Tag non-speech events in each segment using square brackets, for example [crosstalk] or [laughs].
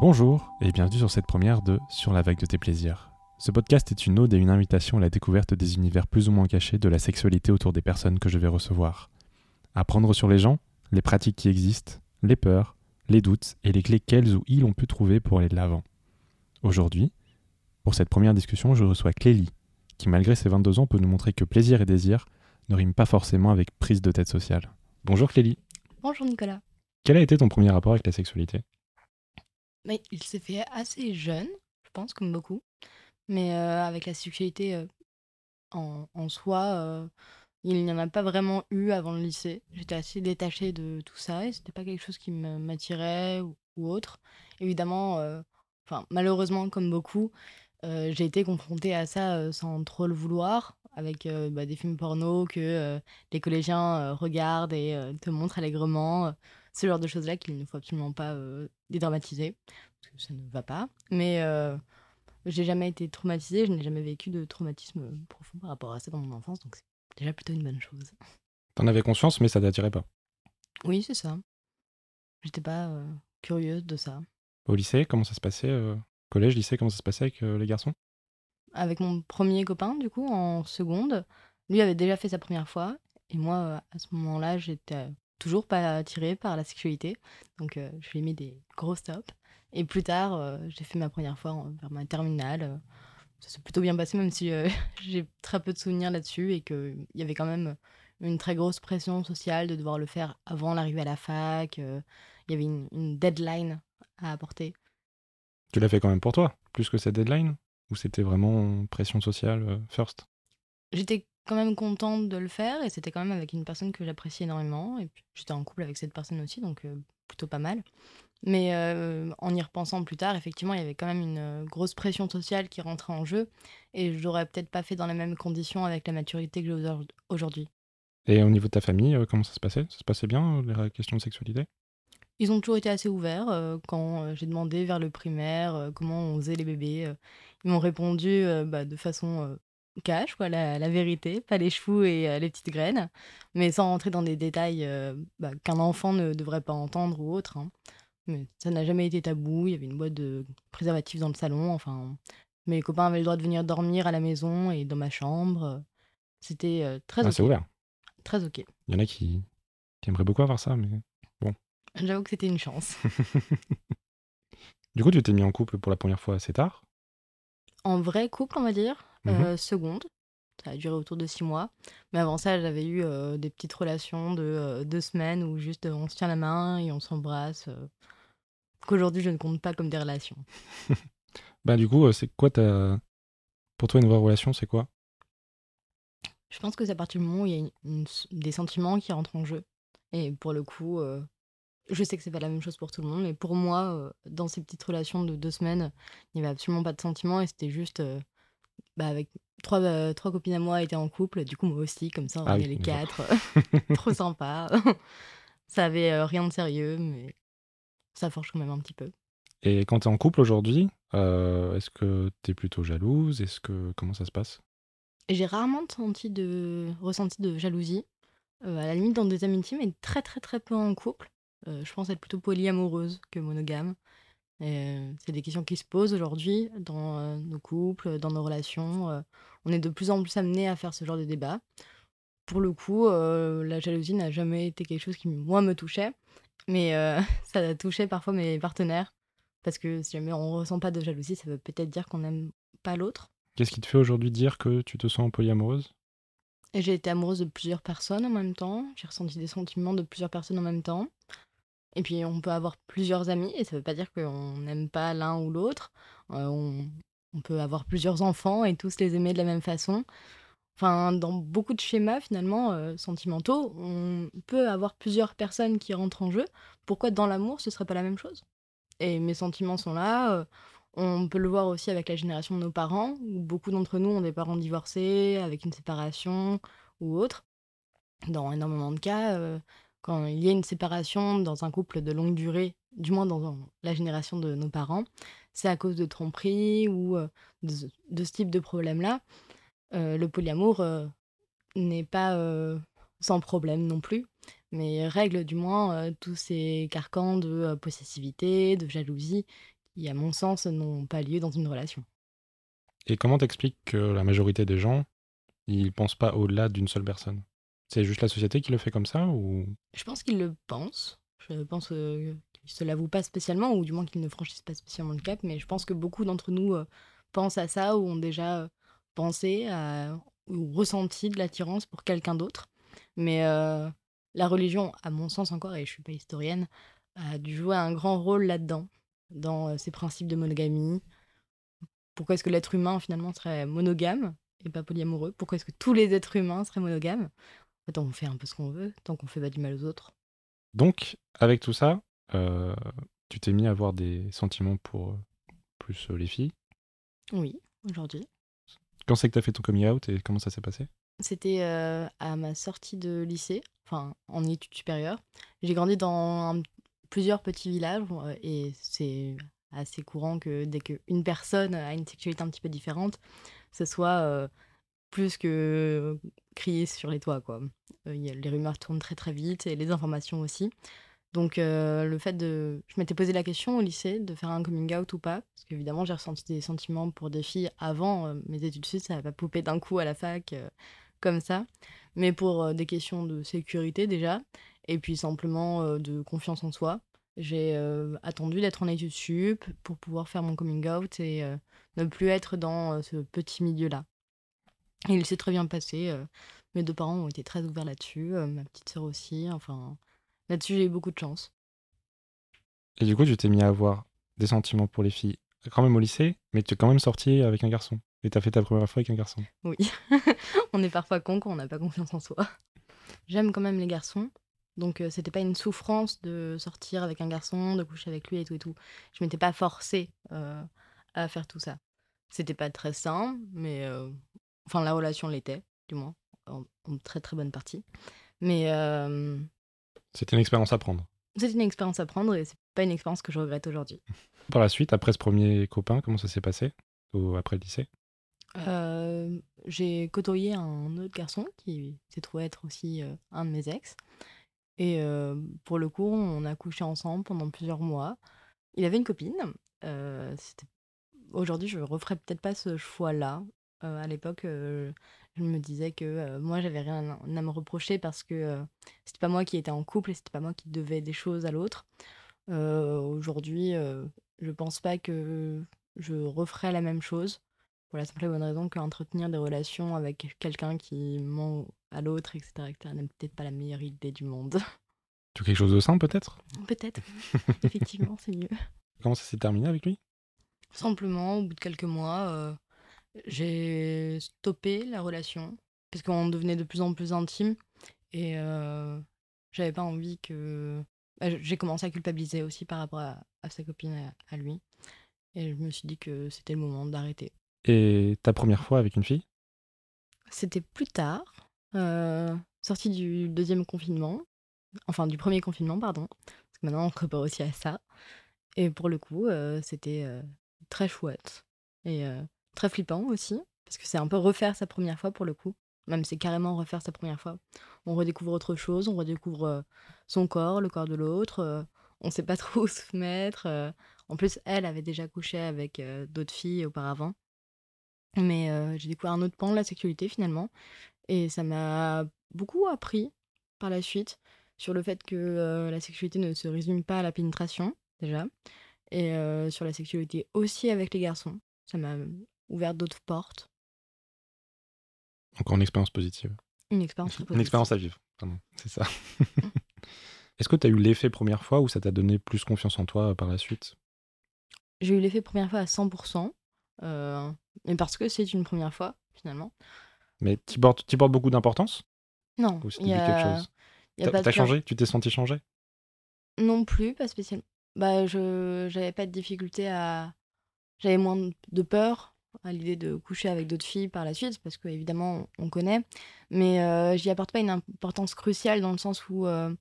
Bonjour et bienvenue sur cette première de Sur la vague de tes plaisirs. Ce podcast est une ode et une invitation à la découverte des univers plus ou moins cachés de la sexualité autour des personnes que je vais recevoir. Apprendre sur les gens, les pratiques qui existent, les peurs, les doutes et les clés qu'elles ou ils ont pu trouver pour aller de l'avant. Aujourd'hui, pour cette première discussion, je reçois Clélie, qui malgré ses 22 ans peut nous montrer que plaisir et désir ne riment pas forcément avec prise de tête sociale. Bonjour Clélie. Bonjour Nicolas. Quel a été ton premier rapport avec la sexualité? Mais il s'est fait assez jeune, je pense, comme beaucoup. Mais euh, avec la sexualité euh, en, soi, euh, il n'y en a pas vraiment eu avant le lycée. J'étais assez détachée de tout ça et c'était pas quelque chose qui m'attirait ou, autre. Évidemment, malheureusement comme beaucoup, j'ai été confrontée à ça sans trop le vouloir, avec bah, des films porno que les collégiens regardent et te montrent allègrement, ce genre de choses-là qu'il ne faut absolument pas euh, dédramatiser, parce que ça ne va pas. Mais euh, j'ai jamais été traumatisée, je n'ai jamais vécu de traumatisme profond par rapport à ça dans mon enfance, donc c'est déjà plutôt une bonne chose. T'en avais conscience mais ça t'attirait pas. Oui, c'est ça. J'étais pas euh, curieuse de ça. Au lycée, comment ça se passait euh, Collège, lycée, comment ça se passait avec euh, les garçons? Avec mon premier copain, du coup, en seconde, lui avait déjà fait sa première fois, et moi, euh, à ce moment-là, j'étais euh, toujours pas attirée par la sexualité, donc euh, je lui ai mis des gros stops. Et plus tard, euh, j'ai fait ma première fois en- vers ma terminale. ça s'est plutôt bien passé, même si euh, [laughs] j'ai très peu de souvenirs là-dessus, et qu'il y avait quand même une très grosse pression sociale de devoir le faire avant l'arrivée à la fac. Il y avait une, une deadline à apporter. Tu l'as fait quand même pour toi, plus que cette deadline? Ou c'était vraiment pression sociale first? J'étais quand même contente de le faire et c'était quand même avec une personne que j'appréciais énormément. Et puis j'étais en couple avec cette personne aussi, donc euh, plutôt pas mal. Mais euh, en y repensant plus tard, effectivement, il y avait quand même une euh, grosse pression sociale qui rentrait en jeu et je l'aurais peut-être pas fait dans les mêmes conditions avec la maturité que j'ai aujourd- aujourd'hui. Et au niveau de ta famille, comment ça se passait? Ça se passait bien, les questions de sexualité? Ils ont toujours été assez ouverts euh, quand j'ai demandé vers le primaire euh, comment on faisait les bébés. euh, ils m'ont répondu bah, de façon cash, quoi, la, la vérité, pas les cheveux et euh, les petites graines, mais sans rentrer dans des détails euh, bah, qu'un enfant ne devrait pas entendre ou autre. hein. Mais ça n'a jamais été tabou. Il y avait une boîte de préservatifs dans le salon. Enfin, mes copains avaient le droit de venir dormir à la maison et dans ma chambre. C'était euh, très Ah. C'est ouvert. Très ok. Il y en a qui, qui aimeraient beaucoup avoir ça, mais... J'avoue que c'était une chance. [laughs] Du coup, tu t'es mis en couple pour la première fois assez tard? en vrai couple, on va dire, Mhm. euh, seconde. Ça a duré autour de six mois. Mais avant ça, j'avais eu euh, des petites relations de euh, deux semaines où juste on se tient la main et on s'embrasse. Qu'aujourd'hui, je ne compte pas comme des relations. [laughs] Bah du coup, c'est quoi ta... Pour toi, une vraie relation, c'est quoi? Je pense que c'est à partir du moment où il y a une- une s- des sentiments qui rentrent en jeu. Et pour le coup, euh, je sais que c'est pas la même chose pour tout le monde, mais pour moi, euh, dans ces petites relations de deux semaines, il n'y avait absolument pas de sentiments et c'était juste. euh, bah, avec trois, euh, trois copines à moi étaient en couple, du coup, moi aussi, comme ça, on Ah est oui, les quatre. [laughs] Trop sympa. [laughs] ça avait euh, rien de sérieux, mais ça forge quand même un petit peu. Et quand t'es en couple aujourd'hui, euh, est-ce que t'es plutôt jalouse? Est-ce que... Comment ça se passe? J'ai rarement senti de, ressenti de jalousie, à la limite dans des amitiés, mais très très très peu en couple. Je pense être plutôt polyamoureuse que monogame. Euh, c'est des questions qui se posent aujourd'hui dans euh, nos couples, dans nos relations. euh, on est de plus en plus amené à faire ce genre de débat. Pour le coup, euh, la jalousie n'a jamais été quelque chose qui, moi, me touchait. Mais euh, [laughs] ça a touché parfois mes partenaires. Parce que si jamais on ressent pas de jalousie, ça veut peut-être dire qu'on n'aime pas l'autre. Qu'est-ce qui te fait aujourd'hui dire que tu te sens polyamoureuse? J'ai été amoureuse de plusieurs personnes en même temps. J'ai ressenti des sentiments de plusieurs personnes en même temps. Et puis on peut avoir plusieurs amis et ça veut pas dire qu'on n'aime pas l'un ou l'autre. Euh, on, peut avoir plusieurs enfants et tous les aimer de la même façon. Enfin, dans beaucoup de schémas finalement euh, sentimentaux, on peut avoir plusieurs personnes qui rentrent en jeu. Pourquoi dans l'amour ce serait pas la même chose? Et mes sentiments sont là. euh, on peut le voir aussi avec la génération de nos parents, où beaucoup d'entre nous ont des parents divorcés, avec une séparation ou autre. Dans énormément de cas, quand il y a une séparation dans un couple de longue durée, du moins dans la génération de nos parents, c'est à cause de tromperie ou euh, de, ce- type de problème-là. Euh, le polyamour euh, n'est pas sans problème non plus, mais règle du moins tous ces carcans de possessivité, de jalousie qui, à mon sens, n'ont pas lieu dans une relation. Et comment t'expliques que la majorité des gens, ils pensent pas au-delà d'une seule personne? C'est juste la société qui le fait comme ça ou? Je pense qu'ils le pensent. Je pense euh, qu'ils se l'avouent pas spécialement, ou du moins qu'ils ne franchissent pas spécialement le cap, mais je pense que beaucoup d'entre nous euh, pensent à ça ou ont déjà euh, pensé à, ou ressenti de l'attirance pour quelqu'un d'autre. Mais la religion, à mon sens encore, et je suis pas historienne, a dû jouer un grand rôle là-dedans, dans ces principes de monogamie. Pourquoi est-ce que l'être humain finalement serait monogame et pas polyamoureux? Pourquoi est-ce que tous les êtres humains seraient monogames? En fait, on fait un peu ce qu'on veut, tant qu'on fait pas du mal aux autres. Donc, avec tout ça, euh, tu t'es mis à avoir des sentiments pour euh, plus euh, les filles? Oui, aujourd'hui. Quand c'est que t'as fait ton coming out et comment ça s'est passé? C'était euh, à ma sortie de lycée, enfin en études supérieures. J'ai grandi dans un- plusieurs petits villages et c'est assez courant que dès qu'une personne a une sexualité un petit peu différente, ce soit plus que crier sur les toits. Quoi. Euh, les rumeurs tournent très très vite et les informations aussi. Donc euh, le fait de... Je m'étais posé la question au lycée de faire un coming out ou pas, parce qu'évidemment j'ai ressenti des sentiments pour des filles avant euh, mes études suite, ça n'a pas poupé d'un coup à la fac euh, comme ça, mais pour des questions de sécurité déjà, et puis simplement de confiance en soi. J'ai attendu d'être en études sup pour pouvoir faire mon coming out et ne plus être dans ce petit milieu-là. Et il s'est très bien passé. euh, mes deux parents ont été très ouverts là-dessus, euh, ma petite sœur aussi. Enfin, là-dessus j'ai eu beaucoup de chance. Et du coup, tu t'es mis à avoir des sentiments pour les filles quand même au lycée, mais tu es quand même sorti avec un garçon. Et t'as fait ta première fois avec un garçon. Oui, [laughs] on est parfois con quand on n'a pas confiance en soi. J'aime quand même les garçons, donc euh, c'était pas une souffrance de sortir avec un garçon, de coucher avec lui et tout et tout. Je m'étais pas forcée euh, à faire tout ça. C'était pas très sain, mais euh, enfin la relation l'était, du moins, en, en très très bonne partie. Mais euh, C'était une expérience à prendre. c'est une expérience à prendre et c'est pas une expérience que je regrette aujourd'hui. [laughs] Par la suite, après ce premier copain, comment ça s'est passé Ou après le lycée? Euh, j'ai côtoyé un autre garçon qui s'est trouvé être aussi euh, un de mes ex. Et pour le coup, on a couché ensemble pendant plusieurs mois. Il avait une copine. c'était- Aujourd'hui, je referais peut-être pas ce choix-là. Euh, à l'époque, euh, je me disais que euh, moi, j'avais rien à me reprocher parce que c'était pas moi qui étais en couple et c'était pas moi qui devais des choses à l'autre. Aujourd'hui, je pense pas que je referais la même chose. Pour la simple et bonne raison qu'entretenir des relations avec quelqu'un qui ment à l'autre, etc., etc., n'est peut-être pas la meilleure idée du monde. [laughs] Tu veux quelque chose de simple peut-être? Peut-être, [laughs] effectivement, c'est mieux. Comment ça s'est terminé avec lui? Simplement, au bout de quelques mois, euh, j'ai stoppé la relation parce qu'on devenait de plus en plus intime et euh, j'avais pas envie que. bah, j'ai commencé à culpabiliser aussi par rapport à, à sa copine, à, à lui. Et je me suis dit que c'était le moment d'arrêter. Et ta première fois avec une fille? C'était plus tard, euh, sortie du deuxième confinement, enfin du premier confinement, pardon, parce que maintenant on prépare aussi à ça. Et pour le coup, euh, c'était euh, très chouette et très flippant aussi, parce que c'est un peu refaire sa première fois pour le coup. Même c'est carrément refaire sa première fois. On redécouvre autre chose, on redécouvre euh, son corps, le corps de l'autre. euh, on sait pas [laughs] trop où se mettre. euh. En plus, elle avait déjà couché avec d'autres filles auparavant. Mais j'ai découvert un autre pan de la sexualité finalement. Et ça m'a beaucoup appris par la suite sur le fait que la sexualité ne se résume pas à la pénétration, déjà. Et sur la sexualité aussi avec les garçons. Ça m'a ouvert d'autres portes. Encore une expérience positive. Une expérience Une expérience à vivre, pardon, c'est ça. [laughs] Est-ce que tu as eu l'effet première fois ou ça t'a donné plus confiance en toi euh, par la suite? J'ai eu l'effet première fois à 100%. euh, mais parce que c'est une première fois, finalement. Mais tu portes, t'y portes beaucoup d'importance? Non, Ou y quelque chose? il y a T'as changé? Tu t'es senti changer? Non plus, pas spécialement. Bah, je j'avais pas de difficulté à. J'avais moins de peur à l'idée de coucher avec d'autres filles par la suite, parce que évidemment on connaît. Mais euh, j'y apporte pas une importance cruciale dans le sens où, euh,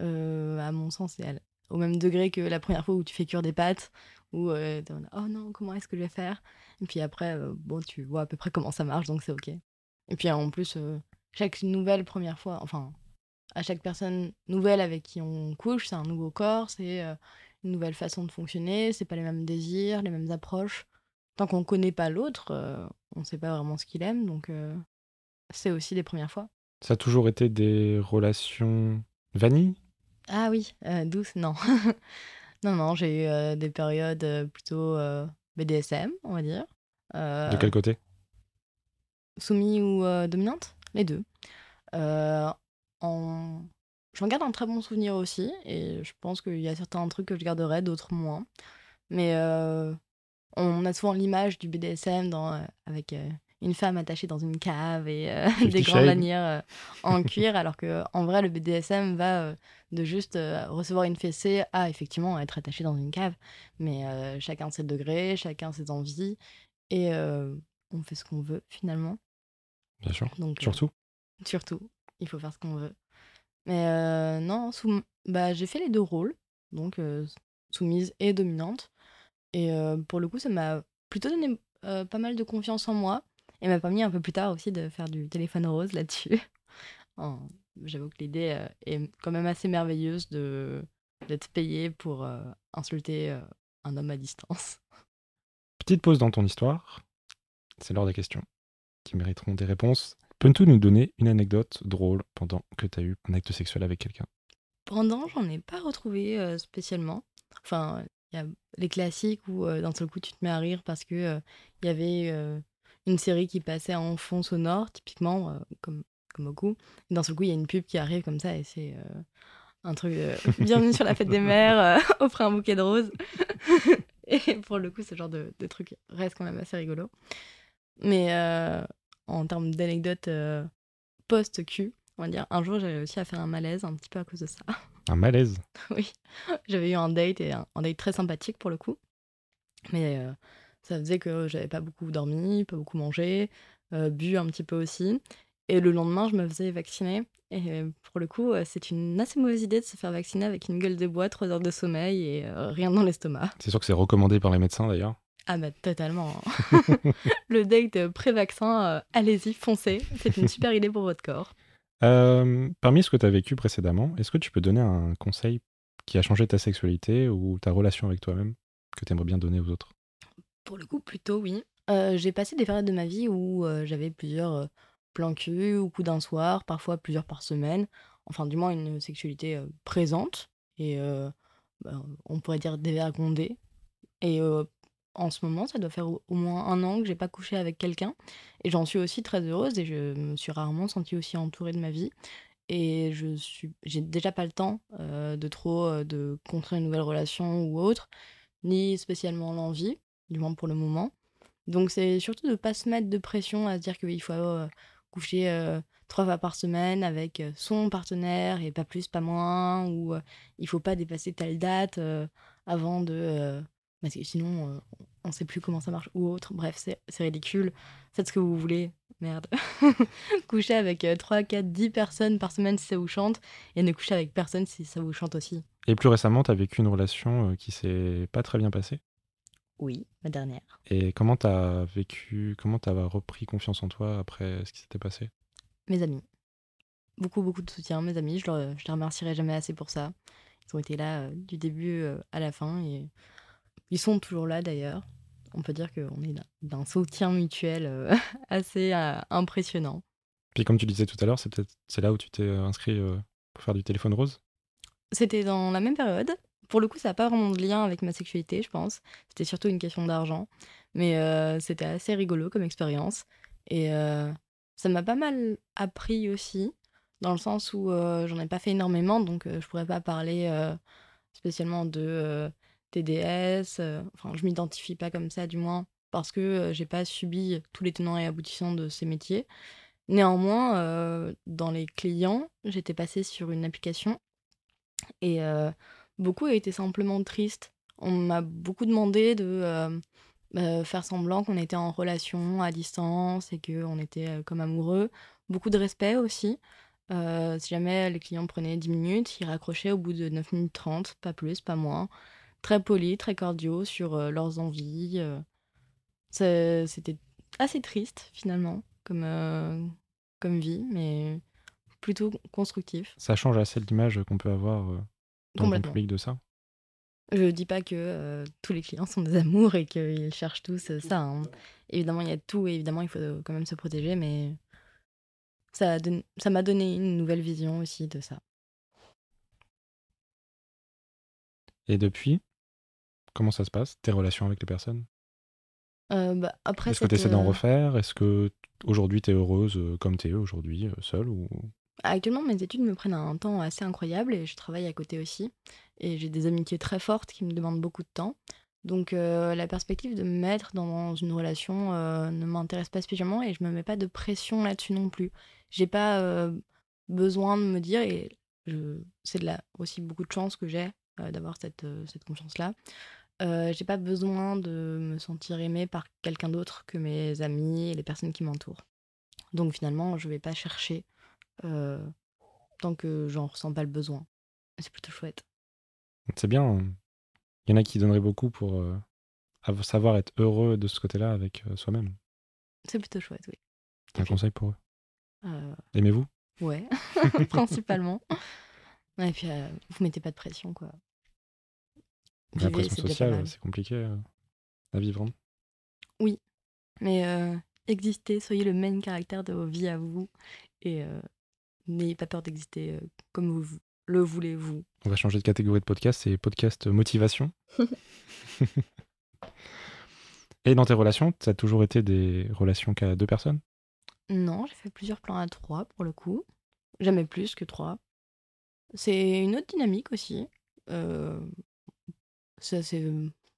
euh, à mon sens, c'est au même degré que la première fois où tu fais cuire des pâtes, où mode, oh non, comment est-ce que je vais faire? Et puis après, bon, tu vois à peu près comment ça marche, donc c'est ok. Et puis en plus, chaque nouvelle première fois, enfin, à chaque personne nouvelle avec qui on couche, c'est un nouveau corps, c'est une nouvelle façon de fonctionner, c'est pas les mêmes désirs, les mêmes approches. Tant qu'on connaît pas l'autre, euh, on sait pas vraiment ce qu'il aime, donc euh, c'est aussi des premières fois. Ça a toujours été des relations vanille? Ah oui, euh, douce, non. [laughs] non, non, j'ai eu des périodes plutôt BDSM, on va dire. De quel côté? Soumis ou dominante? Les deux. en J'en garde un très bon souvenir aussi, et je pense qu'il y a certains trucs que je garderai, d'autres moins. Mais euh, on a souvent l'image du BDSM dans, euh, avec euh, une femme attachée dans une cave et des grandes lanières en [laughs] cuir, alors que en vrai, le BDSM va de juste recevoir une fessée à effectivement être attaché dans une cave. Mais chacun ses degrés, chacun ses envies, et on fait ce qu'on veut finalement. Bien sûr. Donc, surtout. Surtout, il faut faire ce qu'on veut. Mais non, sous bah, j'ai fait les deux rôles, donc soumise et dominante et pour le coup, ça m'a plutôt donné, pas mal de confiance en moi et m'a permis un peu plus tard aussi de faire du téléphone rose [laughs] là-dessus. j'avoue que l'idée, est quand même assez merveilleuse de d'être payé pour, insulter, un homme à distance. Petite pause dans ton histoire, c'est l'heure des questions qui mériteront des réponses. Peux-tu nous donner une anecdote drôle pendant que tu as eu un acte sexuel avec quelqu'un? Pendant, j'en ai pas retrouvé euh, spécialement. Enfin, y a les classiques où euh, d'un seul coup tu te mets à rire parce que euh, il y avait une série qui passait en fond sonore, typiquement, comme, comme beaucoup. D'un seul coup, il y a une pub qui arrive comme ça et c'est un truc de [laughs] bienvenue sur la fête des mères, [laughs] offrez un bouquet de roses. [laughs] et pour le coup, ce genre de, de truc reste quand même assez rigolo. Mais en termes d'anecdotes euh, post-Q. On va dire, un jour, j'ai réussi à faire un malaise un petit peu à cause de ça. Un malaise [laughs] Oui. J'avais eu un date, et un, date très sympathique pour le coup. Mais euh, ça faisait que j'avais pas beaucoup dormi, pas beaucoup mangé, euh, bu un petit peu aussi. Et le lendemain, je me faisais vacciner. Et pour le coup, c'est une assez mauvaise idée de se faire vacciner avec une gueule de bois, trois heures de sommeil et rien dans l'estomac. C'est sûr que c'est recommandé par les médecins d'ailleurs. Ah bah totalement. [laughs] [laughs] le date pré-vaccin, euh, allez-y, foncez. C'est une super idée pour votre corps. Euh, parmi ce que tu as vécu précédemment, est-ce que tu peux donner un conseil qui a changé ta sexualité ou ta relation avec toi-même que tu aimerais bien donner aux autres? Pour le coup, plutôt oui. Euh, j'ai passé des périodes de ma vie où j'avais plusieurs plans cul ou coups d'un soir, parfois plusieurs par semaine. Enfin, du moins une sexualité présente et bah, on pourrait dire dévergondée. Et en ce moment, ça doit faire au, moins un an que j'ai pas couché avec quelqu'un. Et j'en suis aussi très heureuse et je me suis rarement sentie aussi entourée de ma vie. Et je suis, j'ai déjà pas le temps euh, de trop euh, de construire une nouvelle relation ou autre, ni spécialement l'envie, du moins pour le moment. Donc c'est surtout de pas se mettre de pression à se dire qu'il faut euh, coucher trois fois par semaine avec son partenaire et pas plus, pas moins, ou il faut pas dépasser telle date avant de parce que sinon, euh, on ne sait plus comment ça marche ou autre. Bref, c'est ridicule. Faites ce que vous voulez. Merde. [laughs] couchez avec 3, 4, 10 personnes par semaine si ça vous chante. Et ne couchez avec personne si ça vous chante aussi. Et plus récemment, tu as vécu une relation euh, qui s'est pas très bien passée Oui, ma dernière. Et comment tu as vécu, comment tu as repris confiance en toi après ce qui s'était passé? Mes amis. Beaucoup, beaucoup de soutien. Mes amis, je, ne les remercierai jamais assez pour ça. Ils ont été là euh, du début à la fin. Et ils sont toujours là d'ailleurs. On peut dire qu'on est d'un soutien mutuel euh, [laughs] assez euh, impressionnant. Puis comme tu disais tout à l'heure, c'est peut-être c'est là où tu t'es euh, inscrit pour faire du téléphone rose C'était dans la même période. Pour le coup, ça n'a pas vraiment de lien avec ma sexualité, je pense. C'était surtout une question d'argent. Mais c'était assez rigolo comme expérience. Et ça m'a pas mal appris aussi, dans le sens où j'en ai pas fait énormément, donc je pourrais pas parler spécialement de TDS. Euh, enfin, je m'identifie pas comme ça, du moins, parce que euh, j'ai pas subi tous les tenants et aboutissants de ces métiers. Néanmoins, euh, dans les clients, j'étais passée sur une application et beaucoup été simplement triste. On m'a beaucoup demandé de faire semblant qu'on était en relation à distance et qu'on était comme amoureux. Beaucoup de respect aussi. si jamais les clients prenaient 10 minutes, ils raccrochaient au bout de 9 minutes 30, pas plus, pas moins très polis, très cordiaux sur euh, leurs envies. Euh. C'était assez triste finalement comme, euh, comme vie, mais plutôt constructif. Ça change assez l'image qu'on peut avoir dans le public de ça? Je dis pas que euh, tous les clients sont des amours et qu'ils cherchent tous euh, ça. hein. Évidemment, il y a de tout et évidemment, il faut quand même se protéger, mais ça a don- ça m'a donné une nouvelle vision aussi de ça. Et depuis, comment ça se passe, tes relations avec les personnes? Euh, bah, après Est-ce que tu essaies d'en euh, refaire? Est-ce que aujourd'hui tu es heureuse euh, comme tu es aujourd'hui, seule ou... Actuellement, mes études me prennent un temps assez incroyable et je travaille à côté aussi. Et j'ai des amitiés très fortes qui me demandent beaucoup de temps. Donc euh, la perspective de me mettre dans une relation euh, ne m'intéresse pas spécialement et je me mets pas de pression là-dessus non plus. J'ai pas euh, besoin de me dire, et c'est aussi beaucoup de chance que j'ai d'avoir cette, cette confiance-là. Euh, j'ai pas besoin de me sentir aimée par quelqu'un d'autre que mes amis et les personnes qui m'entourent. Donc finalement, je vais pas chercher euh, tant que j'en ressens pas le besoin. C'est plutôt chouette. C'est bien. Il y en a qui donneraient beaucoup pour euh, av- savoir être heureux de ce côté-là avec soi-même. C'est plutôt chouette, oui. Un conseil pour eux? Aimez-vous? ouais, [laughs] [laughs] principalement. Et puis, vous mettez pas de pression, quoi. La pression sociale, c'est compliqué euh, à vivre. hein. Mais euh, existez, soyez le main caractère de vos vies à vous. Et euh, n'ayez pas peur d'exister comme vous le voulez, vous. On va changer de catégorie de podcast, c'est podcast motivation. [laughs] [laughs] Et dans tes relations, ça a toujours été des relations qu'à deux personnes? Non, j'ai fait plusieurs plans à trois pour le coup. Jamais plus que trois. C'est une autre dynamique aussi. Euh, ça, c'est,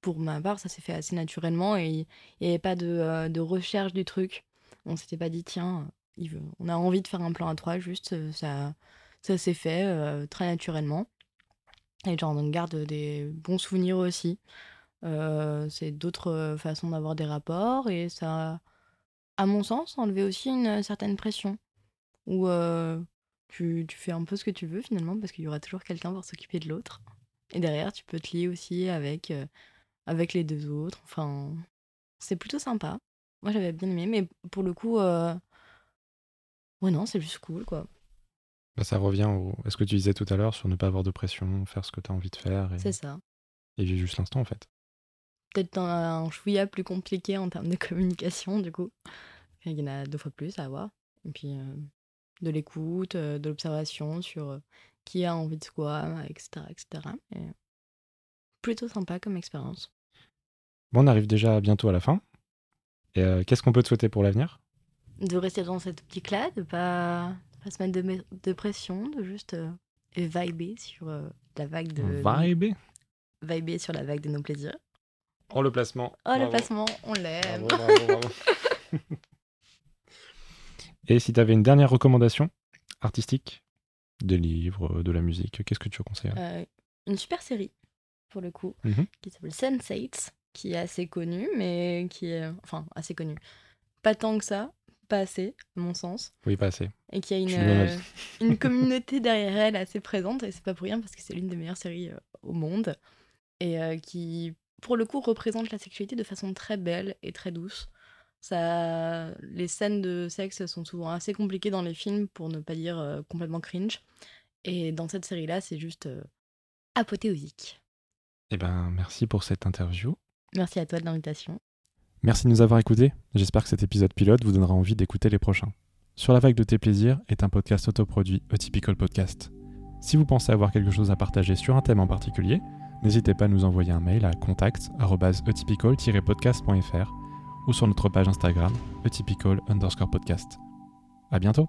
pour ma part, ça s'est fait assez naturellement et il n'y avait pas de, euh, de recherche du truc. On s'était pas dit, tiens, on a envie de faire un plan à trois, juste euh, ça, ça s'est fait euh, très naturellement. Et j'en garde des bons souvenirs aussi. Euh, c'est d'autres euh, façons d'avoir des rapports et ça à mon sens, enlever aussi une certaine pression. Où euh, tu, tu fais un peu ce que tu veux finalement, parce qu'il y aura toujours quelqu'un pour s'occuper de l'autre. Et derrière, tu peux te lier aussi avec, euh, avec les deux autres. Enfin, c'est plutôt sympa. Moi, j'avais bien aimé, mais pour le coup, euh... ouais, non, c'est juste cool, quoi. Bah, Ça revient au... à ce que tu disais tout à l'heure sur ne pas avoir de pression, faire ce que tu as envie de faire et, C'est ça. et vivre juste l'instant en fait. Peut-être un, un chouïa plus compliqué en termes de [laughs] communication, du coup. Il y en a deux fois plus à avoir. Et puis, euh, de l'écoute, euh, de l'observation sur qui a envie de quoi, etc. etc. Et plutôt sympa comme expérience. Bon, on arrive déjà bientôt à la fin. Et euh, qu'est-ce qu'on peut te souhaiter pour l'avenir? De rester dans cette optique-là, de pas, pas se mettre de, de pression, de juste euh, vibrer sur euh, la vague de... Vibe Vibrer sur la vague de nos plaisirs. Oh, le placement. Oh, le placement, on l'aime. Bravo, bravo, bravo. [laughs] Et si tu avais une dernière recommandation artistique, des livres, de la musique, qu'est-ce que tu conseillerais? Euh, une super série, pour le coup, Mhm. qui s'appelle Sense8, qui est assez connue, mais qui est. Enfin, assez connue. Pas tant que ça, pas assez, à mon sens. Oui, pas assez. Et qui a une, euh, [laughs] une [laughs] communauté derrière elle assez présente, et c'est pas pour rien parce que c'est l'une des meilleures séries euh, au monde. Et euh, qui, pour le coup, représente la sexualité de façon très belle et très douce. Ça, les scènes de sexe sont souvent assez compliquées dans les films, pour ne pas dire euh, complètement cringe. Et dans cette série-là, c'est juste euh, apothéosique. Eh ben, merci pour cette interview. Merci à toi de l'invitation. Merci de nous avoir écoutés. J'espère que cet épisode pilote vous donnera envie d'écouter les prochains. Sur la vague de tes plaisirs est un podcast autoproduit, A Typical Podcast. Si vous pensez avoir quelque chose à partager sur un thème en particulier, n'hésitez pas à nous envoyer un mail à contact@atypical-podcast.fr ou sur notre page Instagram, atypical underscore podcast. À bientôt!